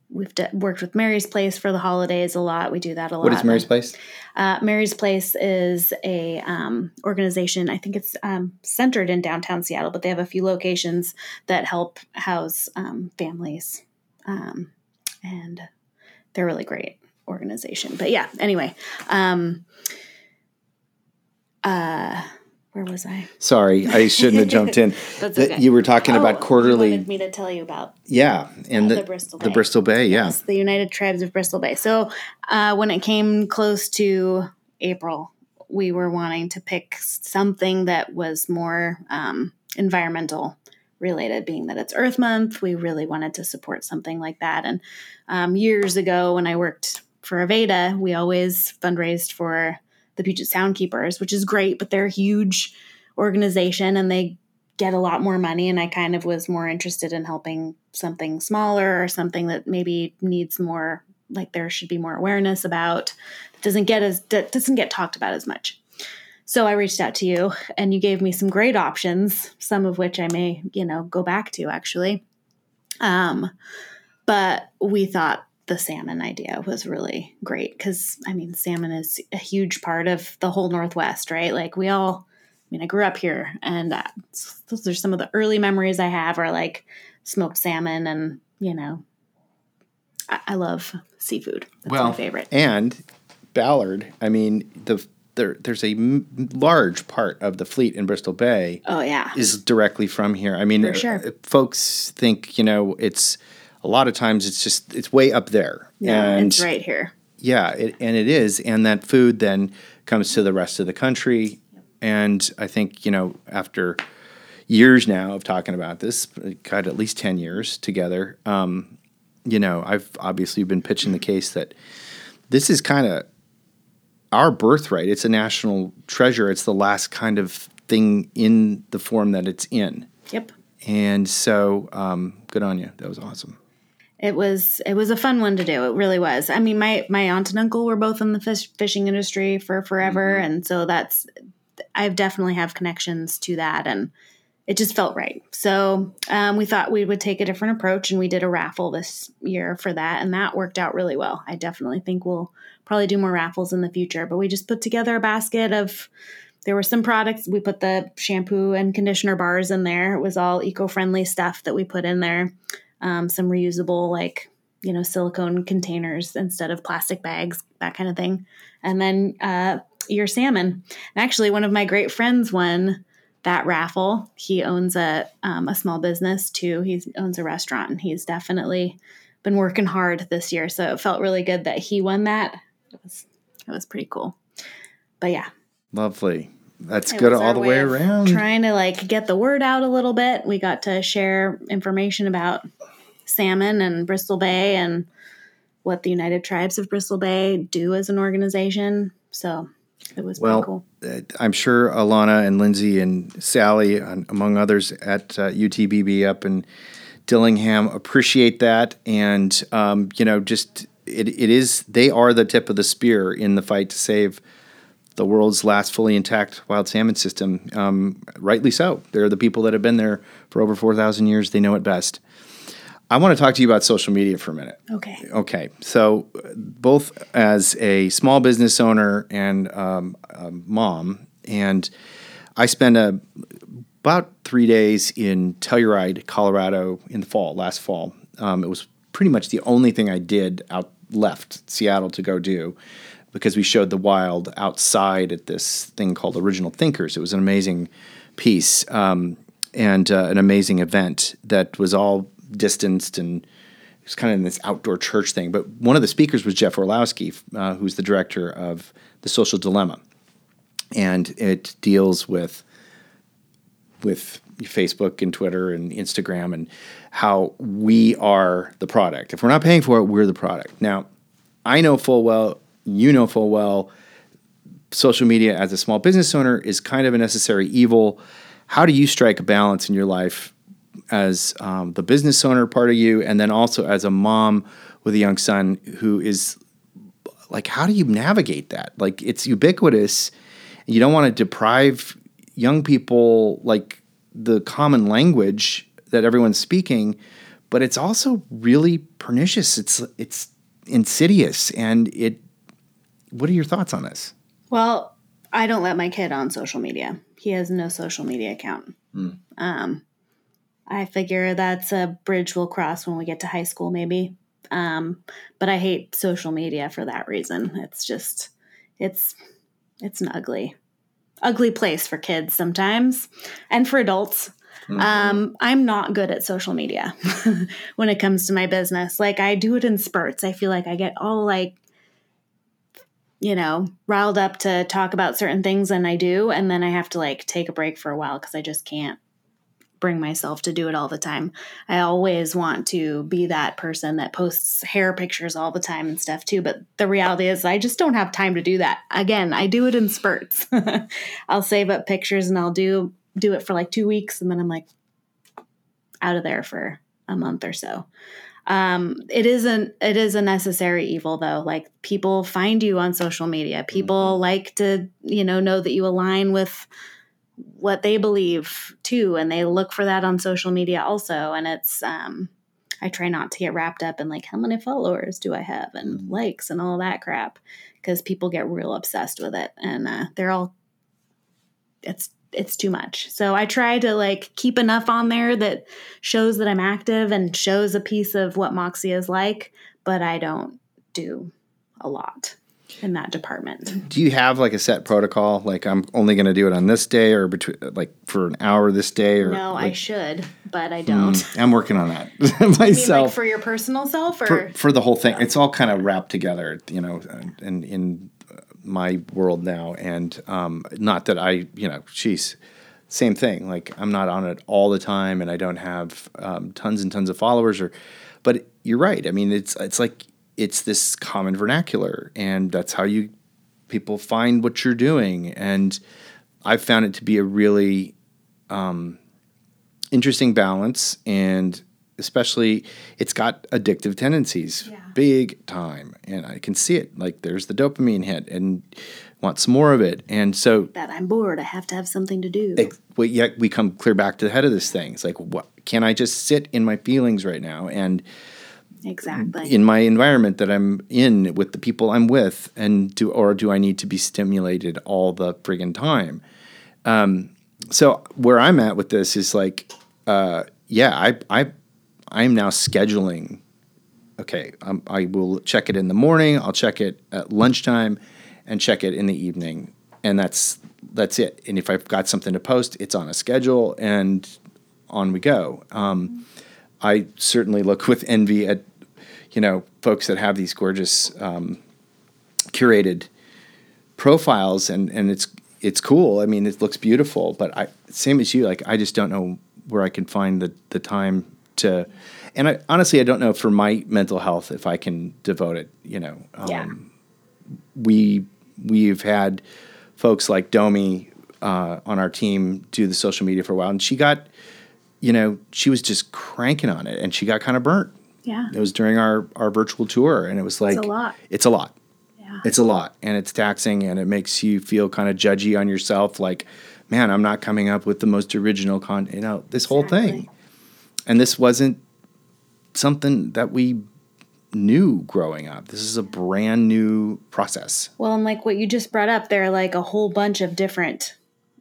we've d- worked with Mary's Place for the holidays a lot. We do that a lot. What is Mary's Place? Uh, Mary's Place is a um, organization. I think it's um, centered in downtown Seattle, but they have a few locations that help house um, families, um, and they're a really great organization. But yeah, anyway, um, uh, where was I? Sorry, I shouldn't have jumped in. *laughs* That's That okay. You were talking Oh, about You quarterly. wanted me to tell you about Yeah, and Uh, the, the Bristol the Bristol Bay. Yeah, Yes, the United Tribes of Bristol Bay. So uh, when it came close to April, we were wanting to pick something that was more um, environmental related, being that it's Earth Month. We really wanted to support something like that. And um, years ago, when I worked for Aveda, we always fundraised for the Puget Sound Keepers, which is great, but they're a huge organization and they get a lot more money and I kind of was more interested in helping something smaller or something that maybe needs more like there should be more awareness about doesn't get as doesn't get talked about as much. So I reached out to you and you gave me some great options, some of which I may, you know, go back to actually. Um but we thought the salmon idea was really great cuz I mean salmon is a huge part of the whole northwest, right? Like we all I mean, I grew up here, and uh, those are some of the early memories I have are like smoked salmon, and you know, I, I love seafood. That's well, my favorite. And Ballard. I mean, the there, there's a m- large part of the fleet in Bristol Bay Oh yeah, is directly from here. I mean, sure. uh, folks think you know it's a lot of times it's just it's way up there, yeah, and it's right here. Yeah, it, and it is, and that food then comes to the rest of the country, and I think you know after years now of talking about this, got at least ten years together. Um, you know, I've obviously been pitching the case that this is kind of our birthright. It's a national treasure. It's the last kind of thing in the form that it's in, Yep. and so um, good on you. That was awesome. It was it was a fun one to do. It really was. I mean, my my aunt and uncle were both in the fish, fishing industry for forever, and so that's I definitely have connections to that, and it just felt right. So um, we thought we would take a different approach, and we did a raffle this year for that, and that worked out really well. I definitely think we'll probably do more raffles in the future, but we just put together a basket of. There were some products. We put the shampoo and conditioner bars in there. It was all eco-friendly stuff that we put in there um, some reusable like you know silicone containers instead of plastic bags that kind of thing. And then uh, your salmon. And actually one of my great friends won that raffle. He owns a, um, a small business too. He owns a restaurant and he's definitely been working hard this year. So it felt really good that he won that. It was it was pretty cool. But yeah. Lovely. That's it good all the way around. Trying to like get the word out a little bit. We got to share information about salmon and Bristol Bay and what the United Tribes of Bristol Bay do as an organization. So it was Well, pretty cool. uh, I'm sure Alana and Lindsay and Sally, and among others at uh, UTBB up in Dillingham, appreciate that. And, um, you know, just it, it is, they are the tip of the spear in the fight to save the world's last fully intact wild salmon system. Um, rightly so. They're the people that have been there for over 4,000 years. They know it best. I want to talk to you about social media for a minute. Okay. Okay, so both as a small business owner and um, a mom, and I spent a, about three days in Telluride, Colorado, in the fall, last fall. Um, it was pretty much the only thing I did out left Seattle to go do, because we showed the wild outside at this thing called Original Thinkers. It was an amazing piece um, and uh, an amazing event that was all distanced and it was kind of in this outdoor church thing. But one of the speakers was Jeff Orlowski, uh, who's the director of The Social Dilemma, and it deals with with Facebook and Twitter and Instagram and how we are the product. If we're not paying for it, we're the product. Now, I know full well, you know full well, social media as a small business owner is kind of a necessary evil. How do you strike a balance in your life as um, the business owner part of you, and then also as a mom with a young son who is like, how do you navigate that? Like, it's ubiquitous, You don't want to deprive young people like the common language that everyone's speaking, but it's also really pernicious. It's it's insidious and it what are your thoughts on this? Well, I don't let my kid on social media. He has no social media account. Um, I figure that's a bridge we'll cross when we get to high school, maybe. Um, but I hate social media for that reason. It's just, it's, it's an ugly, ugly place for kids sometimes, and for adults. Um, I'm not good at social media *laughs* when it comes to my business. Like I do it in spurts. I feel like I get all like you know, riled up to talk about certain things and I do. And then I have to like take a break for a while because I just can't bring myself to do it all the time. I always want to be that person that posts hair pictures all the time and stuff too. But the reality is, I just don't have time to do that. Again, I do it in spurts. *laughs* I'll save up pictures and I'll do do it for like two weeks and then I'm like out of there for a month or so um, it isn't it is a necessary evil though. Like people find you on social media. People like to you know know that you align with what they believe too and they look for that on social media also. And it's um i try not to get wrapped up in like how many followers do i have and likes and all that crap because people get real obsessed with it. And uh, they're all it's it's too much. So I try to like keep enough on there that shows that I'm active and shows a piece of what Moxie is like, but I don't do a lot in that department. Do you have like a set protocol? Like I'm only going to do it on this day or between like for an hour this day or No, I should, but I hmm, don't. I'm working on that *laughs* You mean like myself. for your personal self or for, for the whole thing. It's all kind of wrapped together, you know, in in my world now. And um, not that I, you know, she's same thing. Like I'm not on it all the time, and I don't have um, tons and tons of followers. Or, but you're right. I mean, it's it's like it's this common vernacular, and that's how you people find what you're doing. And I've found it to be a really um, interesting balance and especially it's got addictive tendencies Yeah. big time and i can see it like there's the dopamine hit and want some more of it and so that I'm bored, I have to have something to do. we, yet we come clear back to the head of this thing it's like what can i just sit in my feelings right now and exactly. in my environment that i'm in with the people i'm with and do or do i need to be stimulated all the friggin time um, so where i'm at with this is like uh, yeah i i i'm now scheduling. Okay um, i will check it in the morning i'll check it at lunchtime and check it in the evening. And that's that's it. And if i've got something to post it's on a schedule and on we go. Um, i certainly look with envy at you know folks that have these gorgeous um, curated profiles and and it's it's cool. I mean it looks beautiful but i same as you like i just don't know where i can find the the time to and i honestly i don't know for my mental health if i can devote it you know um, yeah. we we've had folks like Domi uh, on our team do the social media for a while, and she got, you know, she was just cranking on it, and she got kind of burnt. Yeah. It was during our our virtual tour, and it was like a lot. It's a lot. Yeah. It's a lot, and it's taxing, and it makes you feel kind of judgy on yourself. Like, man, I'm not coming up with the most original content. You know, this whole thing, Exactly. And this wasn't something that we knew growing up. This is a brand new process. Well, and like what you just brought up, there are like a whole bunch of different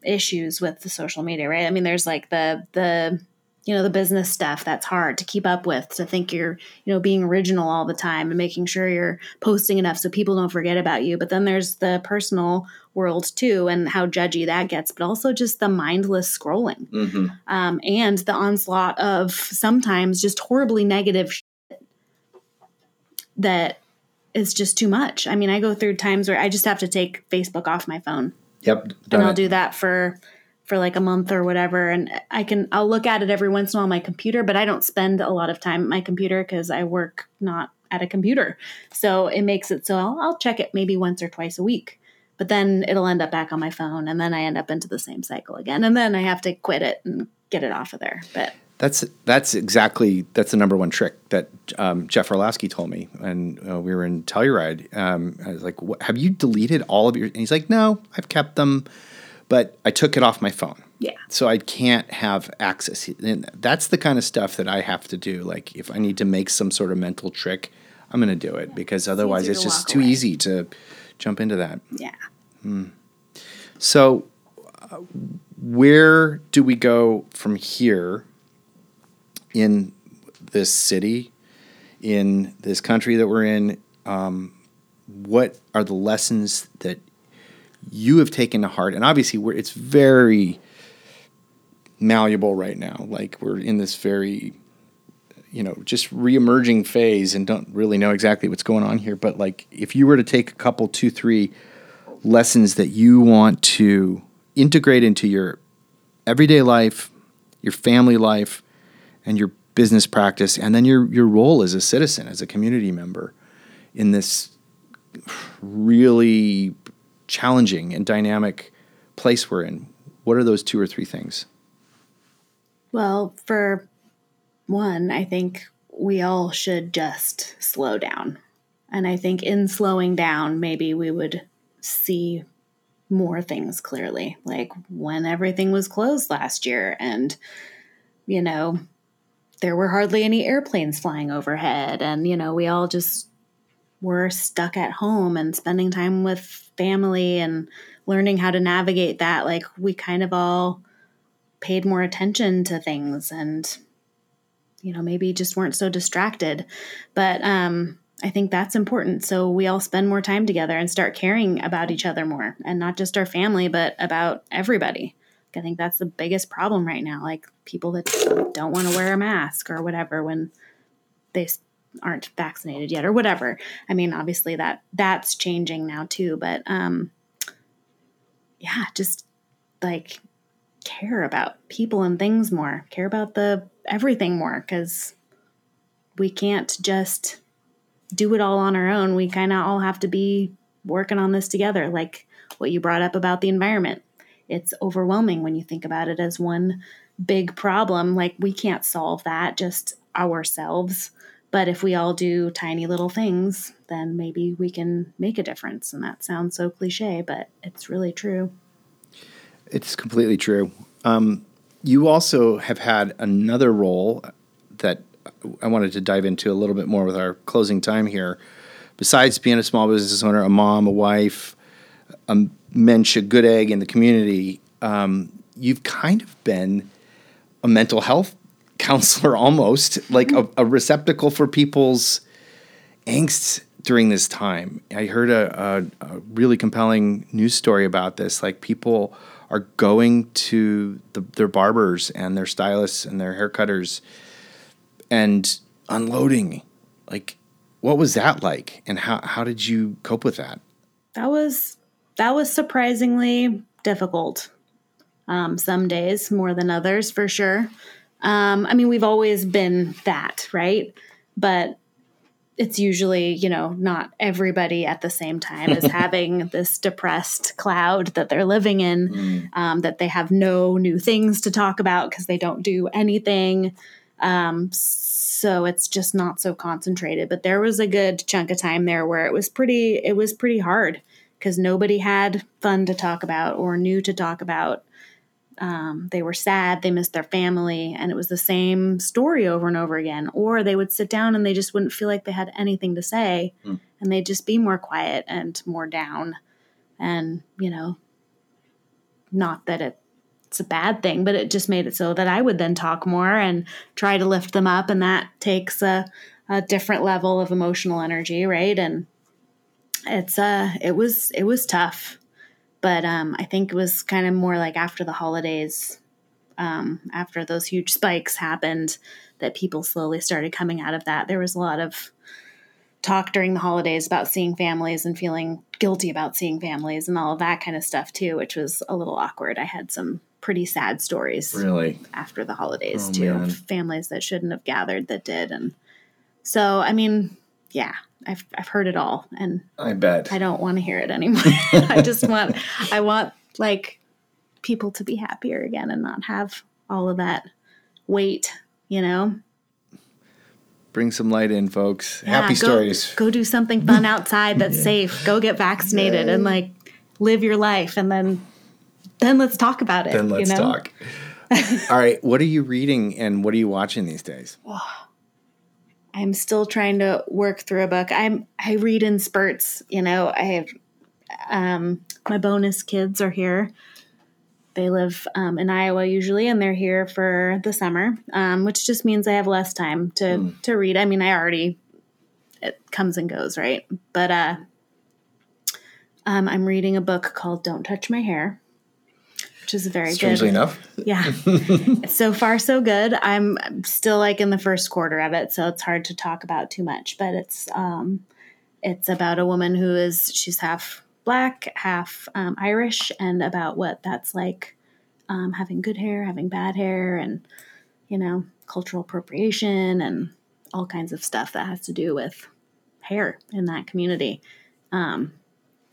issues with the social media, right? I mean, there's like the the you know the business stuff that's hard to keep up with. To think you're you know being original all the time and making sure you're posting enough so people don't forget about you. But then there's the personal world too, and how judgy that gets. But also just the mindless scrolling Mm-hmm. um, and the onslaught of sometimes just horribly negative shit that is just too much. I mean, I go through times where I just have to take Facebook off my phone, Yep. and I'll do that for for like a month or whatever, and I can I'll look at it every once in a while on my computer, but I don't spend a lot of time at my computer because I work not at a computer, so it makes it so I'll, I'll check it maybe once or twice a week. But then it'll end up back on my phone, and then I end up into the same cycle again, and then I have to quit it and get it off of there. But That's that's exactly that's the number one trick that um, Jeff Orlowski told me, and uh, we were in Telluride. Um, I was like, what, "Have you deleted all of your?" And he's like, "No, I've kept them, but I took it off my phone." Yeah. So I can't have access. And that's the kind of stuff that I have to do. Like if I need to make some sort of mental trick, I'm going to do it because otherwise it's to just too away. easy to jump into that. Yeah. So, uh, where do we go from here in this city, in this country that we're in? Um, what are the lessons that you have taken to heart? And obviously, we're, it's very malleable right now. Like we're in this very, you know, just reemerging phase and don't really know exactly what's going on here. But like, if you were to take a couple, two, three lessons that you want to integrate into your everyday life, your family life, and your business practice, and then your your role as a citizen, as a community member in this really challenging and dynamic place we're in. What are those two or three things? Well, for one, I think we all should just slow down. And I think in slowing down, maybe we would see more things clearly. Like when everything was closed last year and, you know, there were hardly any airplanes flying overhead. And, you know, we all just were stuck at home and spending time with family and learning how to navigate that. Like we kind of all paid more attention to things and you know maybe just weren't so distracted. But um i think that's important. So we all spend more time together and start caring about each other more and not just our family but about everybody. I think that's the biggest problem right now like people that don't want to wear a mask or whatever when they aren't vaccinated yet or whatever. I mean obviously that that's changing now too but um yeah just like care about people and things more, care about the everything more because we can't just do it all on our own. We kind of all have to be working on this together. Like what you brought up about the environment. It's overwhelming when you think about it as one big problem. Like we can't solve that just ourselves. But if we all do tiny little things, then maybe we can make a difference. And that sounds so cliche, but it's really true. It's completely true. Um, you also have had another role that I wanted to dive into a little bit more with our closing time here. Besides being a small business owner, a mom, a wife, a mensch, a good egg in the community, um, you've kind of been a mental health *laughs* counselor almost, like a, a receptacle for people's angst during this time. I heard a, a, a really compelling news story about this. Like people are going to the, their barbers and their stylists and their haircutters and unloading. Like, what was that like? And how, how did you cope with that? that was that was surprisingly difficult um, some days more than others for sure um, i mean we've always been that right but it's usually you know not everybody at the same time is *laughs* having this depressed cloud that they're living in um, that they have no new things to talk about because they don't do anything. Um, so it's just not so concentrated. But there was a good chunk of time there where it was pretty it was pretty hard because nobody had fun to talk about or new to talk about um, they were sad they missed their family and it was the same story over and over again. Or they would sit down and they just wouldn't feel like they had anything to say and they'd just be more quiet and more down. And you know not that it it's a bad thing, but it just made it so that I would then talk more and try to lift them up, and that takes a, a different level of emotional energy, right? And it's uh, it was it was tough, but um, I think it was kind of more like after the holidays, um, after those huge spikes happened, that people slowly started coming out of that. There was a lot of talk during the holidays about seeing families and feeling guilty about seeing families and all of that kind of stuff too, which was a little awkward. I had some pretty sad stories Really? after the holidays Oh, too. man. Families that shouldn't have gathered that did, and so I mean, yeah, I've I've heard it all, and I bet. I don't want to hear it anymore. *laughs* I just want I want like people to be happier again and not have all of that weight you know? Bring some light in, folks. Yeah, Happy go, stories. Go do something *laughs* fun outside that's safe. Go get vaccinated and like live your life and then then let's talk about it. Then let's you know? talk. All right. What are you reading and what are you watching these days? *laughs* I'm still trying to work through a book. I'm I read in spurts, you know. I have um my bonus kids are here. They live um, in Iowa usually, and they're here for the summer, um, which just means I have less time to to read. I mean, I already it comes and goes, right? But uh, um, I'm reading a book called "Don't Touch My Hair," which is a very Strangely good. enough. Yeah. *laughs* so far, so good. I'm I'm still like in the first quarter of it, so it's hard to talk about too much. But it's um, it's about a woman who is she's half black, half um, Irish, and about what that's like um, having good hair, having bad hair, and you know cultural appropriation and all kinds of stuff that has to do with hair in that community. Um,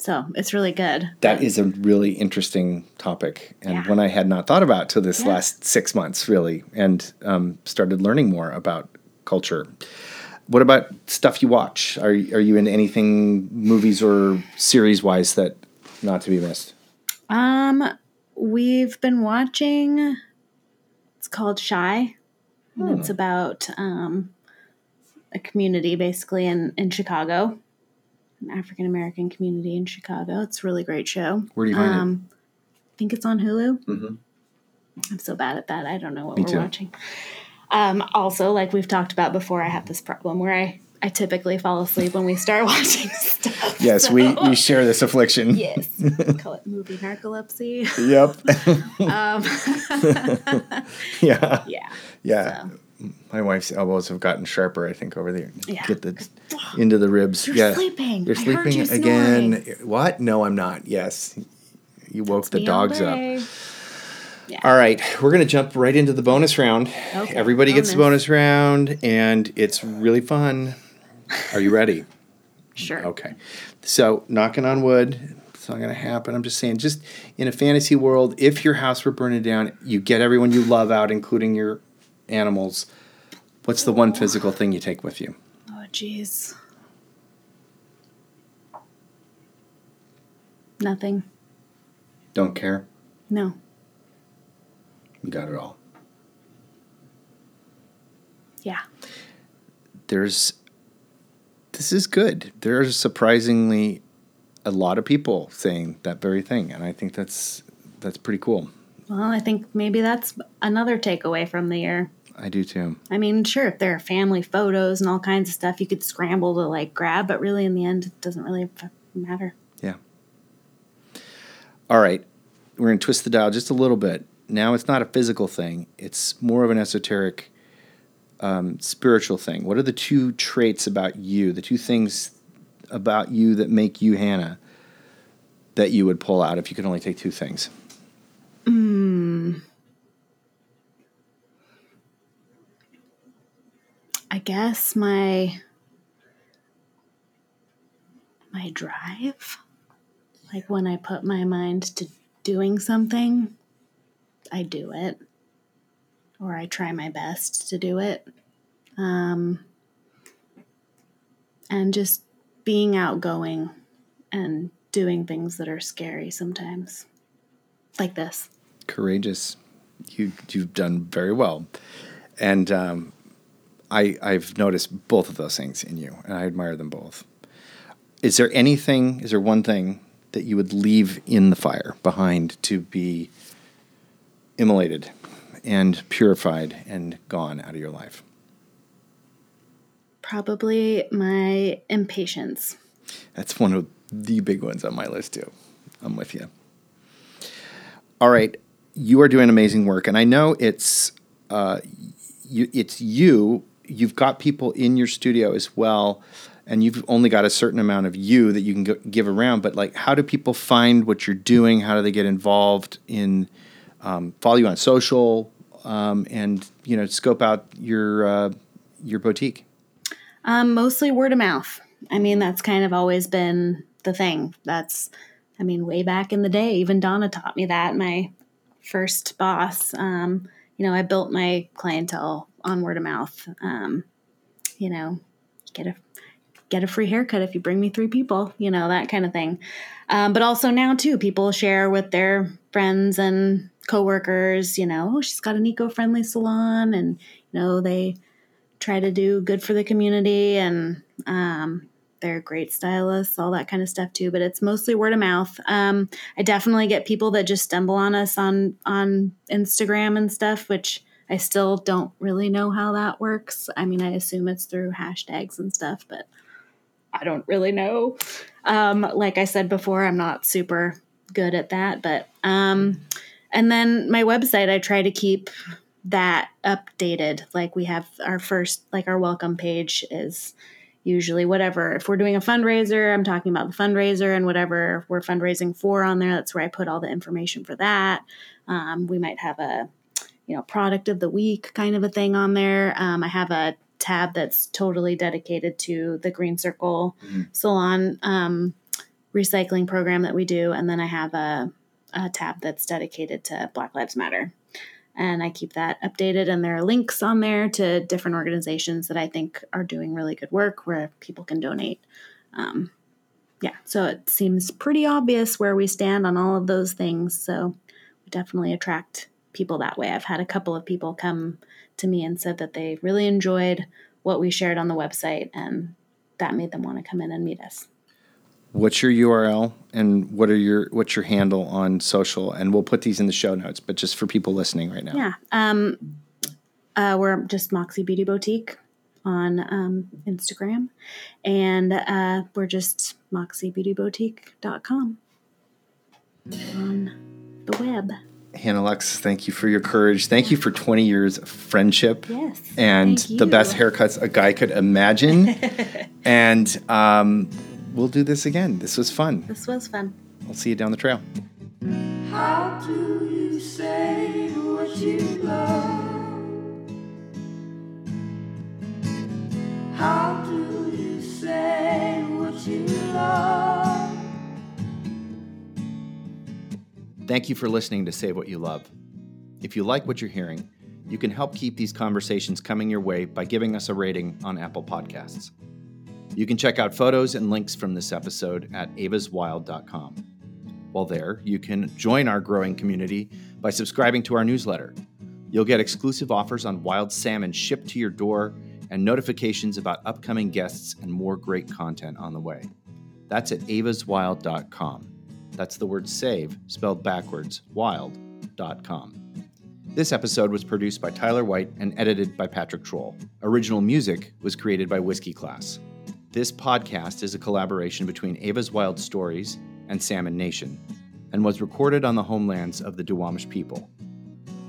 so it's really good. That is a really interesting topic and Yeah. one I had not thought about till this Yeah. last six months, really, and um, started learning more about culture. What about stuff you watch? Are, are you in anything, movies or series wise, that not to be missed? Um, we've been watching. It's called Chi. And It's about um, a community basically in in Chicago, an African American community in Chicago. It's a really great show. Where do you find it? um, I think it's on Hulu. Mhm. I'm so bad at that. I don't know what Me we're too. watching. Um, also, like we've talked about before, I have this problem where I I typically fall asleep when we start *laughs* watching stuff. Yes, so- we, we share this affliction. Yes, we *laughs* call it movie narcolepsy. Yep. *laughs* Um, yeah. yeah. Yeah. My wife's elbows have gotten sharper, I think, over there. Yeah. Get the into the ribs. You're yeah. sleeping. You're I heard sleeping you again. snoring. What? No, I'm not. Yes. You woke the dogs up. day. All right, we're going to jump right into the bonus round. Okay, Everybody gets a bonus. bonus round, and it's really fun. Are you ready? *laughs* Sure. Okay. So, knocking on wood, it's not going to happen. I'm just saying, just in a fantasy world, if your house were burning down, you get everyone you love out, including your animals. What's the one physical thing you take with you? Oh, jeez. Nothing. Don't care. No. You got it all. Yeah. There's. This is good. There's surprisingly a lot of people saying that very thing, and I think that's that's pretty cool. Well, I think maybe that's another takeaway from the year. I do too. I mean, sure, if there are family photos and all kinds of stuff you could scramble to like grab, but really in the end, it doesn't really matter. Yeah. All right. We're going to twist the dial just a little bit. Now it's not a physical thing, it's more of an esoteric, um, spiritual thing. What are the two traits about you, the two things about you that make you Hannah, that you would pull out if you could only take two things? I guess my my drive, like when I put my mind to doing something, I do it, or I try my best to do it, um, and just being outgoing and doing things that are scary sometimes, like this. Courageous. You, you've done very well. And um, I, I've noticed both of those things in you, and I admire them both. Is there anything, is there one thing that you would leave in the fire behind to be immolated and purified and gone out of your life? Probably my impatience. That's one of the big ones on my list, too. I'm with you. All right. You are doing amazing work, and I know it's uh, you, it's you. You've got people in your studio as well, and you've only got a certain amount of you that you can go, give around. But like, how do people find what you're doing? How do they get involved in um, follow you on social um, and you know scope out your uh, your boutique? Um, mostly word of mouth. I mean, that's kind of always been the thing. That's, I mean, way back in the day, even Donna taught me that. My first boss, um, you know, I built my clientele on word of mouth. Um, you know, get a get a free haircut if you bring me three people, you know, that kind of thing. Um, but also now too, people share with their friends and coworkers, you know, oh, she's got an eco-friendly salon and you know, they try to do good for the community and um, they're great stylists, all that kind of stuff too. But it's mostly word of mouth. Um, I definitely get people that just stumble on us on on Instagram and stuff, which I still don't really know how that works. I mean, I assume it's through hashtags and stuff, but I don't really know. Um, like I said before, I'm not super good at that, but um, and then my website, I try to keep that updated. Like we have our first, like our welcome page is usually whatever. If we're doing a fundraiser, I'm talking about the fundraiser and whatever we're fundraising for on there. That's where I put all the information for that. Um, we might have a you know product of the week kind of a thing on there. Um, I have a tab that's totally dedicated to the Green Circle Mm-hmm. Salon um, recycling program that we do, and then I have a, a tab that's dedicated to Black Lives Matter. And I keep that updated, and there are links on there to different organizations that I think are doing really good work where people can donate. Um, yeah, so it seems pretty obvious where we stand on all of those things. So we definitely attract people that way. I've had a couple of people come to me and said that they really enjoyed what we shared on the website, and that made them want to come in and meet us. What's your URL and what are your what's your handle on social? And we'll put these in the show notes, but just for people listening right now. Yeah, um, uh, we're just Moxie Beauty Boutique on um, Instagram, and uh, we're just moxiebeautyboutique.com on the web. Hannah Lux, thank you for your courage. Thank you for 20 years of friendship. Yes, And the best haircuts a guy could imagine. *laughs* and um, we'll do this again. This was fun. This was fun. I'll see you down the trail. How do you say what you love? How do you say what you love? Thank you for listening to Save What You Love. If you like what you're hearing, you can help keep these conversations coming your way by giving us a rating on Apple Podcasts. You can check out photos and links from this episode at evaswild.com. While there, you can join our growing community by subscribing to our newsletter. You'll get exclusive offers on wild salmon shipped to your door and notifications about upcoming guests and more great content on the way. That's at evaswild.com. That's the word save, spelled backwards, wild.com. This episode was produced by Tyler White and edited by Patrick Troll. Original music was created by Whiskey Class. This podcast is a collaboration between Eva's Wild Stories and Salmon Nation and was recorded on the homelands of the Duwamish people.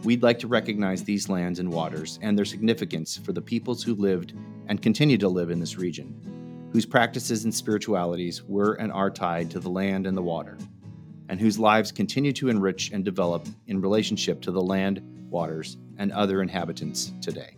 We'd like to recognize these lands and waters and their significance for the peoples who lived and continue to live in this region, whose practices and spiritualities were and are tied to the land and the water, and whose lives continue to enrich and develop in relationship to the land, waters, and other inhabitants today.